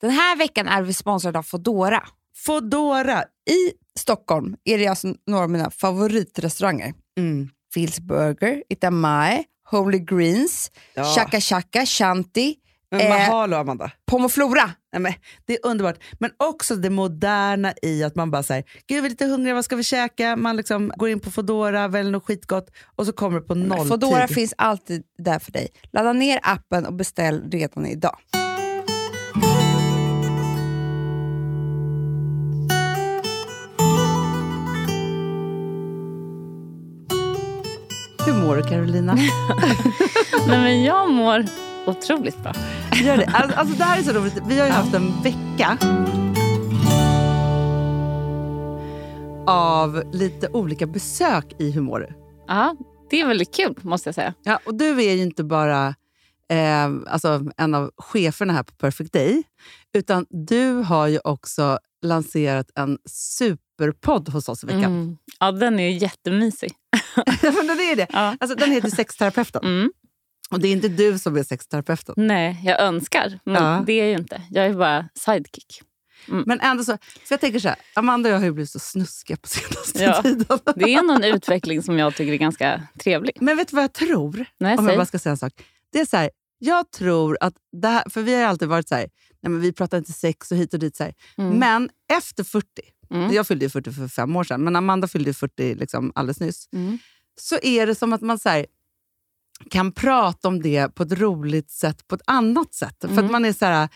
Den här veckan är vi sponsrade av Fodora. Fodora. I Stockholm är det alltså några av mina favoritrestauranger. Mm. Phil's Burger, Itamae, Holy Greens, Ja. Chaka Chaka, Shanti, Men Eh. mahalo, Amanda. Pomoflora. Nej, men det är underbart. Men också det moderna i att man bara säger, gud vi är lite hungriga, vad ska vi käka? Man liksom går in på Foodora, väljer något skitgott och så kommer det på nolltid. Fodora finns alltid där för dig. Ladda ner appen och beställ redan idag. Mår du Carolina? Nej, men jag mår otroligt bra. Gör det. Alltså, alltså, det här är så roligt. Vi har ju haft en vecka av lite olika besök i Hur mår du? Ja, det är väldigt kul måste jag säga. Ja, och du är ju inte bara eh, alltså en av cheferna här på Perfect Day, utan du har ju också lanserat en superpodd hos oss i veckan. Mm. Ja, den är ju jättemysig. Men den är det. Ja. Alltså, den heter Sexterapeuten. Mm. Och det är inte du som är sexterapeuten. Nej, jag önskar, men Ja. det är ju inte. Jag är bara sidekick. Men ändå så, för jag tänker så här, Amanda och jag har ju blivit så snuskiga på senaste Ja. tiden. Det är en utveckling som jag tycker är ganska trevlig. Men vet du vad jag tror? Nej, Om säg. jag bara ska säga en sak. Det är så här, jag tror att det här, för vi har alltid varit så här, nej men vi pratar inte sex och hit och dit. Så. Mm. Men efter 40, Mm. jag fyllde ju 40 för fem år sedan, men Amanda fyllde ju 40 liksom alldeles nyss. Mm. Så är det som att man så här, kan prata om det på ett roligt sätt, på ett annat sätt. För, Mm. att man är så här,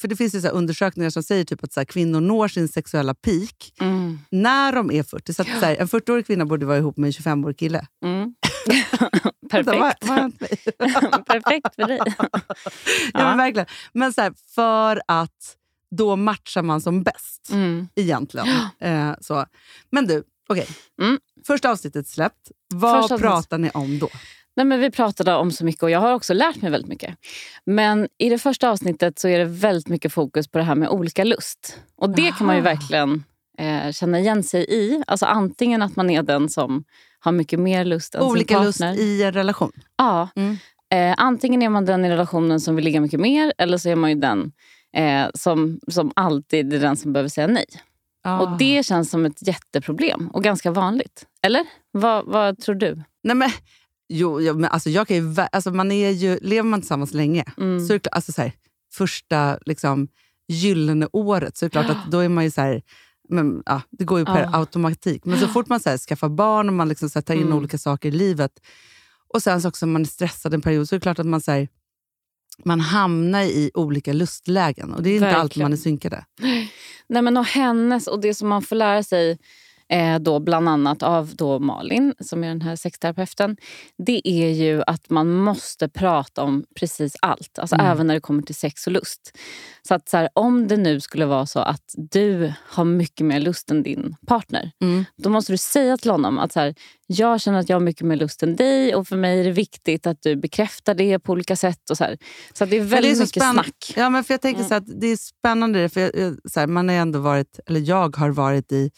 för det finns ju så undersökningar som säger typ att så här, kvinnor når sin sexuella peak Mm. när de är 40. Så att, så här, en 40-årig kvinna borde vara ihop med en 25-årig kille. Mm. Perfekt. Perfekt för dig. Ja, Ja. men verkligen. Men så här, för att då matchar man som bäst Mm. egentligen. Eh, så. Men du, okej. Mm. Första avsnittet släppt. Vad Första pratar ni om då? Nej, men vi pratade om så mycket och jag har också lärt mig väldigt mycket. Men i det första avsnittet så är det väldigt mycket fokus på det här med olika lust. Och det kan man ju Aha. verkligen eh, känna igen sig i. Alltså antingen att man är den som har mycket mer lust än Olika sin lust partner. i en relation. Ja. Mm. Eh, antingen är man den i relationen som vill ligga mycket mer eller så är man ju den eh, som, som alltid är den som behöver säga nej. Ah. Och Det känns som ett jätteproblem och ganska vanligt. Eller? Vad, vad tror du? Nej, men, jo, jo, men alltså, jag kan ju, alltså, man är ju, lever man tillsammans länge, Mm. så alltså, så här, första liksom, gyllene året, så är det klart att då är man ju så här, men, ja, det går ju per Ja. automatik. Men så fort man så här, skaffar barn och man liksom, så här, tar in Mm. olika saker i livet, och sen så också man är stressad en period, så är det klart att man, så här, man hamnar i olika lustlägen. Och det är inte alltid Verkligen. man är synkade. Nej, men och hennes och det som man får lära sig eh, då bland annat av då Malin, som är den här sexterapeuten, det är ju att man måste prata om precis allt. Alltså Mm. även när det kommer till sex och lust. Så att så här, om det nu skulle vara så att du har mycket mer lust än din partner, Mm. då måste du säga till honom att så här, jag känner att jag har mycket mer lust än dig och för mig är det viktigt att du bekräftar det på olika sätt. Och så här. så det är väldigt så mycket spänn- snack. Ja, men för jag tänker Mm. så att det är spännande, för jag, jag, så här, man har ändå varit, eller jag har varit i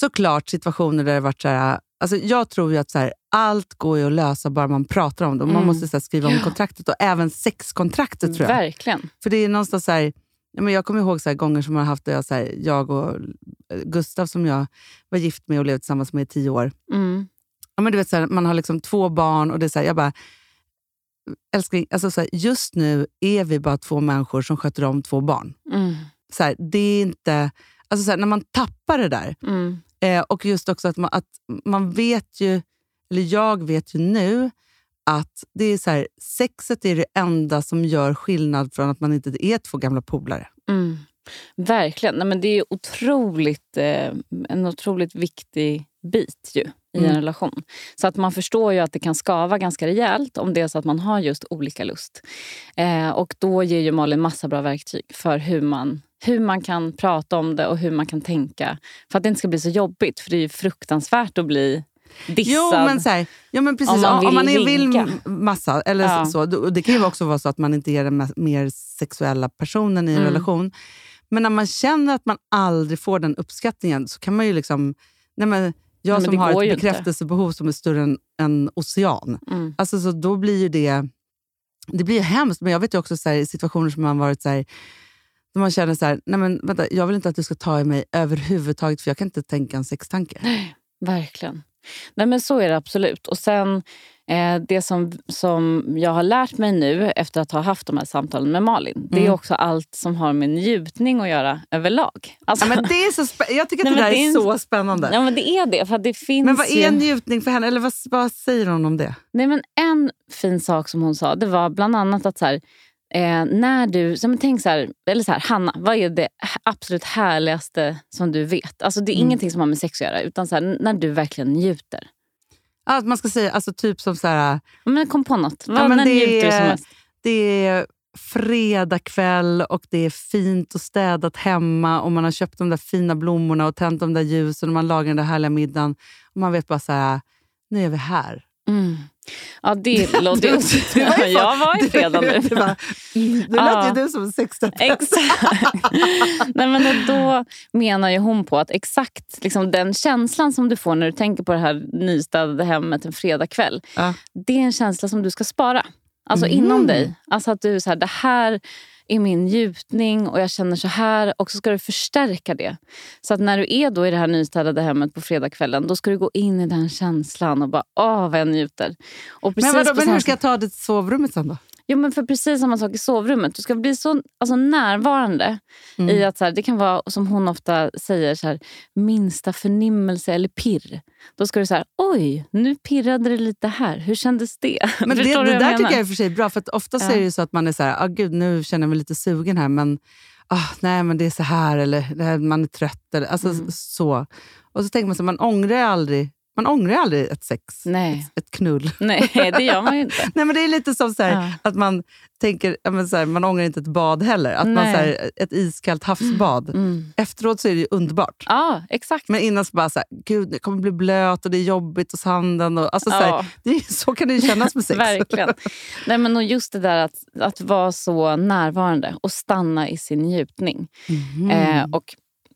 såklart situationer där det varit så här, alltså jag tror ju att så här, allt går ju att lösa bara man pratar om det. Man Mm. måste så här, skriva om kontraktet och även sexkontraktet tror jag. Verkligen. För det är någonstans så här, ja, men jag kommer ihåg så här, gånger som jag har haft där jag, så här, jag och eh, Gustav som jag var gift med och levde tillsammans med i tio år. Mm. Ja, men du vet, så man har liksom två barn och det är så jag bara, älskling, alltså så just nu är vi bara två människor som sköter om två barn. Mm. Så det är inte, alltså så när man tappar det där, Mm eh, och just också att man, att man vet ju, eller jag vet ju nu, att det är så här, sexet är det enda som gör skillnad från att man inte är två gamla polare. Mm. Verkligen. Nej, men det är otroligt, eh, en otroligt viktig bit ju, i Mm. en relation. Så att man förstår ju att det kan skava ganska rejält om det är så att man har just olika lust. Eh, och då ger ju Malin massa bra verktyg för hur man, hur man kan prata om det och hur man kan tänka. För att det inte ska bli så jobbigt. För det är ju fruktansvärt att bli dissad. Jo, men, så här, ja, men precis. Om man vill om man vill massa, eller Ja. så, det kan ju också vara så att man inte är den me- mer sexuella personen i en Mm. relation. Men när man känner att man aldrig får den uppskattningen så kan man ju liksom... Nej, men jag som har ett ju inte. bekräftelsebehov som är större än en ocean, Mm. alltså, så då blir ju det... Det blir ju hemskt, men jag vet ju också så här, situationer som man varit så här, Då man känner så här, nej men vänta, jag vill inte att du ska ta i mig överhuvudtaget för jag kan inte tänka en sextanke. Verkligen. Nej, men så är det absolut. Och sen Det som, som jag har lärt mig nu efter att ha haft de här samtalen med Malin, det är Mm. också allt som har med njutning att göra överlag. Alltså, Ja, men det är så jag tycker att Nej, det där det är är så spännande. Ja, men det är det. För det finns Men vad är ju... njutning för henne? Eller vad, vad säger hon om det? Nej, men en fin sak som hon sa det var bland annat att så här, eh, när du... Så men tänk så här, eller så här, Hanna, vad är det absolut härligaste som du vet? Alltså Det är Mm. ingenting som har med sex att göra, utan så här, när du verkligen njuter. Att man ska säga alltså typ som så här, Ja, Men kom på något. Vad, Ja, men det som är- mest? det är fredag kväll och det är fint och städat hemma och man har köpt de där fina blommorna och tänt de där ljusen och man lagar den där härliga middagen. Och man vet bara så här, nu är vi här. Mm. Ja, det låter ju... Fan- jag var i fredag nu. Det, var, det lät ju du som en sexterapeut. Exakt. Nej, men då, menar ju hon på att exakt liksom, den känslan som du får när du tänker på det här nystädade hemmet en fredagkväll. Ja. Det är en känsla som du ska spara. Alltså Mhm. inom dig. Alltså att du så här, det här är min njutning och jag känner så här. Och så ska du förstärka det. Så att när du är då i det här nystädade hemmet på fredagskvällen då ska du gå in i den känslan och bara åh vad jag njuter. Och Men, precis vadå, på men hur ska jag ta det till sovrummet sen då? Jo, men för precis samma sak i sovrummet. Du ska bli så alltså, närvarande Mm. i att så här, det kan vara, som hon ofta säger, så här, minsta förnimmelse eller pirr. Då ska du säga, oj, nu pirrade det lite här. Hur kändes det? Men det, det där tycker jag är för sig bra, för att ofta Ja. är det så att man är så här, ah, gud nu känner jag mig lite sugen här, men ah, nej men det är så här, eller man är trött. Eller, alltså, Mm. så. Och så tänker man så man ångrar aldrig, man ångrar aldrig ett sex, Nej. ett, ett knull. Nej, det gör man ju inte. Nej, men det är lite som så här, Ja. att man tänker, men så här, man ångrar inte ett bad heller. Att man, så här, ett iskallt havsbad. Mm. Efteråt så är det ju underbart. Ja, exakt. Men innan så bara så här, gud det kommer bli blöt och det är jobbigt och sanden. Och, alltså, så, Ja. det är, så kan det ju kännas med sex. Verkligen. Nej, men och just det där att, att vara så närvarande och stanna i sin njutning. Mhm. Eh, och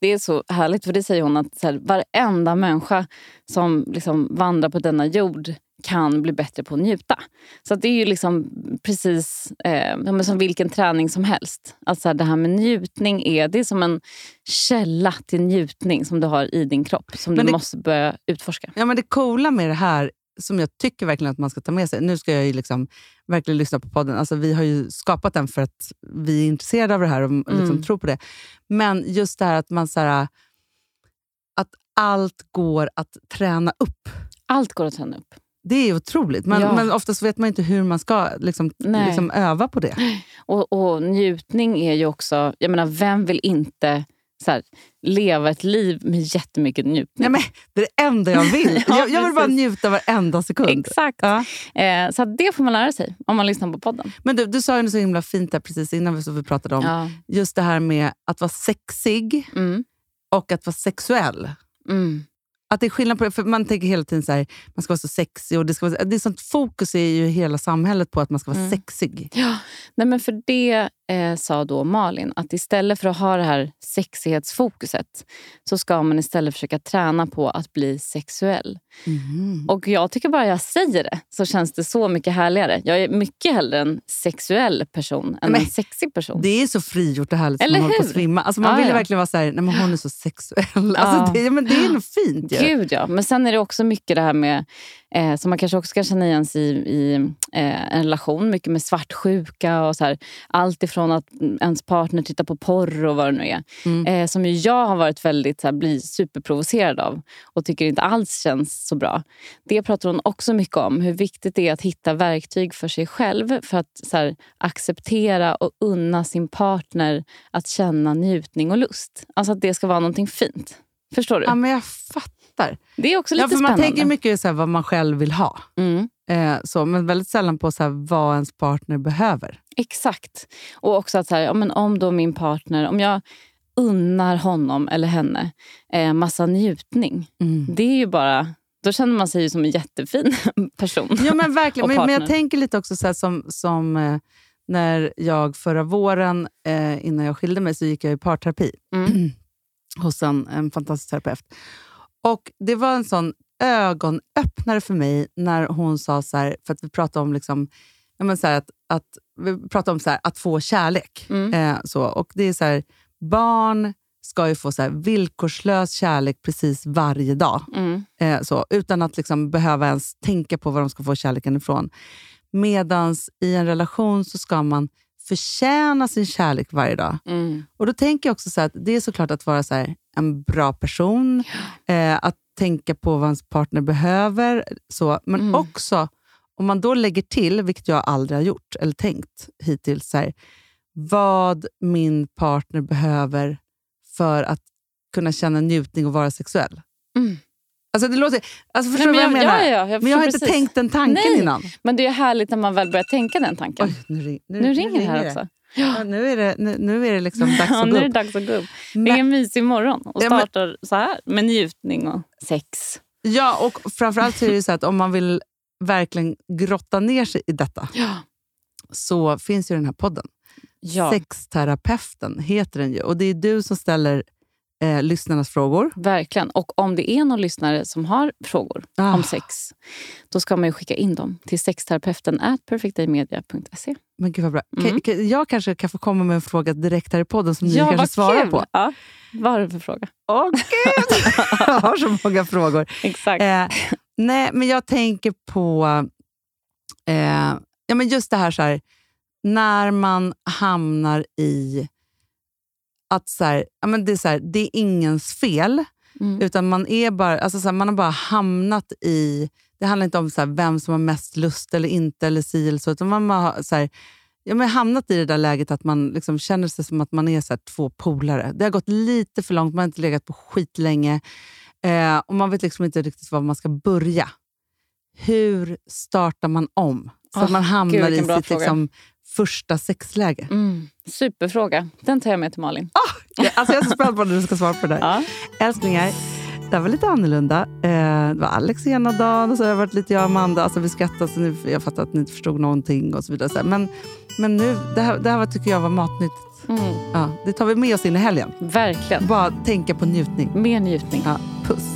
det är så härligt, för det säger hon att så här, varenda människa som liksom vandrar på denna jord kan bli bättre på att njuta. Så att det är ju liksom precis eh, som vilken träning som helst. Att så här, det här med njutning är, det är som en källa till njutning som du har i din kropp. Som Men du det- måste börja utforska. Ja, men det coola med det här, som jag tycker verkligen att man ska ta med sig. Nu ska jag ju liksom verkligen lyssna på podden. Alltså, vi har ju skapat den för att vi är intresserade av det här och liksom Mm. tror på det. Men just det här att man så här, att allt går att träna upp. Allt går att träna upp. Det är otroligt. Men, Ja. men oftast vet man inte hur man ska liksom, liksom öva på det. Och, och njutning är ju också... Jag menar, vem vill inte så här, leva ett liv med jättemycket njutning? Nej, men, det är det enda jag vill. Ja, jag, jag vill bara njuta varenda sekund. Exakt. Ja. Eh, så det får man lära sig om man lyssnar på podden. Men du, du sa ju något så himla fint där precis innan vi pratade om Ja. just det här med att vara sexig Mm. och att vara sexuell. Mm. Att det är skillnad på för man tänker hela tiden så här, man ska vara så sexig. Och det, ska vara, det är sånt fokus i ju hela samhället på att man ska vara Mm. sexig. Ja, nej men för det eh, sa då Malin att istället för att ha det här sexighetsfokuset så ska man istället försöka träna på att bli sexuell. Mhm. Och jag tycker bara jag säger det så känns det så mycket härligare. Jag är mycket hellre en sexuell person än Men en sexig person. Det är så frigjort och härligt Eller man håller på att svimma. Alltså man Ja, vill ja. verkligen vara så här, nej men hon är så sexuell. Alltså det, men det är nog fint ju. Gud ja. Men sen är det också mycket det här med, eh, som man kanske också kan känna igen sig i, i eh, en relation, mycket med svartsjuka och så här, allt ifrån att ens partner tittar på porr och vad det nu är. Mm. Eh, som jag har varit väldigt så här, blir superprovocerad av och tycker inte alls känns så bra. Det pratar hon också mycket om, hur viktigt det är att hitta verktyg för sig själv för att så här, acceptera och unna sin partner att känna njutning och lust. Alltså att det ska vara någonting fint. Förstår du? Ja, men jag fattar. Det är också Ja, lite för man spännande. tänker mycket så vad man själv vill ha. Mm, Eh, så, men väldigt sällan på så vad ens partner behöver. exakt. Och också att så här, ja, men om då min partner, om jag unnar honom eller henne eh, massa njutning. Det är ju bara, då känner man sig ju som en jättefin person. Ja men verkligen. Men, men jag tänker lite också så som, som eh, när jag förra våren, eh, innan jag skilde mig, så gick jag i parterapi Mm. hos en, en fantastisk terapeut. Och Det var en sån ögonöppnare för mig när hon sa så här, för att vi pratade om liksom, men så att att vi pratar om så här, att få kärlek. Mm. Eh, så, och det är så här, barn ska ju få så här, villkorslös kärlek precis varje dag. Mm. Eh, så, utan att liksom behöva ens tänka på var de ska få kärleken ifrån. Medans i en relation så ska man förtjäna sin kärlek varje dag. Mm. Och då tänker jag också så att det är såklart att vara så här, en bra person, eh, att tänka på vad ens partner behöver. Så. Men Mm. också, om man då lägger till, vilket jag aldrig har gjort eller tänkt hittills, så här, vad min partner behöver för att kunna känna njutning och vara sexuell. Mm. Alltså det låter, alltså förstår du vad jag men menar? Ja, ja, jag men jag har förstår inte precis. tänkt den tanken Nej. innan. Men det är härligt när man väl börjar tänka den tanken. Oj, nu, ring, nu, nu ringer det här det. också. Ja, nu, är det, nu, nu är det liksom dags Ja, att nu gå är det upp. dags att gå upp. Det är Men- en mysig morgon och Ja, men- startar så här med njutning och sex. Ja, och framförallt så är det så att om man vill verkligen grotta ner sig i detta Ja. så finns ju den här podden. ja, Sexterapeuten heter den ju. Och det är du som ställer eh, lyssnarnas frågor. verkligen. Och om det är någon lyssnare som har frågor Ah. om sex, då ska man ju skicka in dem till sexterapeuten at perfectdaymedia.se. Men gud vad bra. Mm. Kan, jag kanske kan få komma med en fråga direkt här i podden som ni kanske svarar kul! på. Ja. Vad har du för fråga? Åh gud! jag har så många frågor. Exakt. Eh, nej, men jag tänker på eh, ja, men just det här, så här, när man hamnar i att så här, ja, men det, är så här, det är ingens fel, Mm. utan man, är bara, alltså så här, man har bara hamnat i... Det handlar inte om så vem som har mest lust eller inte, eller si eller så, utan man har så ja, men hamnat i det där läget att man liksom känner sig som att man är så två polare. Det har gått lite för långt, man har inte legat på skit länge eh, och man vet liksom inte riktigt var man ska börja. Hur startar man om? Så att Åh, man gud, hamnar i vilken bra sitt liksom, första sexläge. Mm. Superfråga. Den tar jag med till Malin. Ja, Alltså jag är så spänd på när du ska svara på det. Ja. Älsklingar, det här var lite annorlunda. Eh, det var Alex ena dagen och så har det varit lite jag och Amanda. Alltså vi skrattade så nu, jag fattar att ni inte förstod någonting och så vidare. Men, men nu, det här, det här var, tycker jag var matnyttigt. Mm. Ja, det tar vi med oss in i helgen. Verkligen. Bara tänka på njutning. Mer njutning. Ja, puss.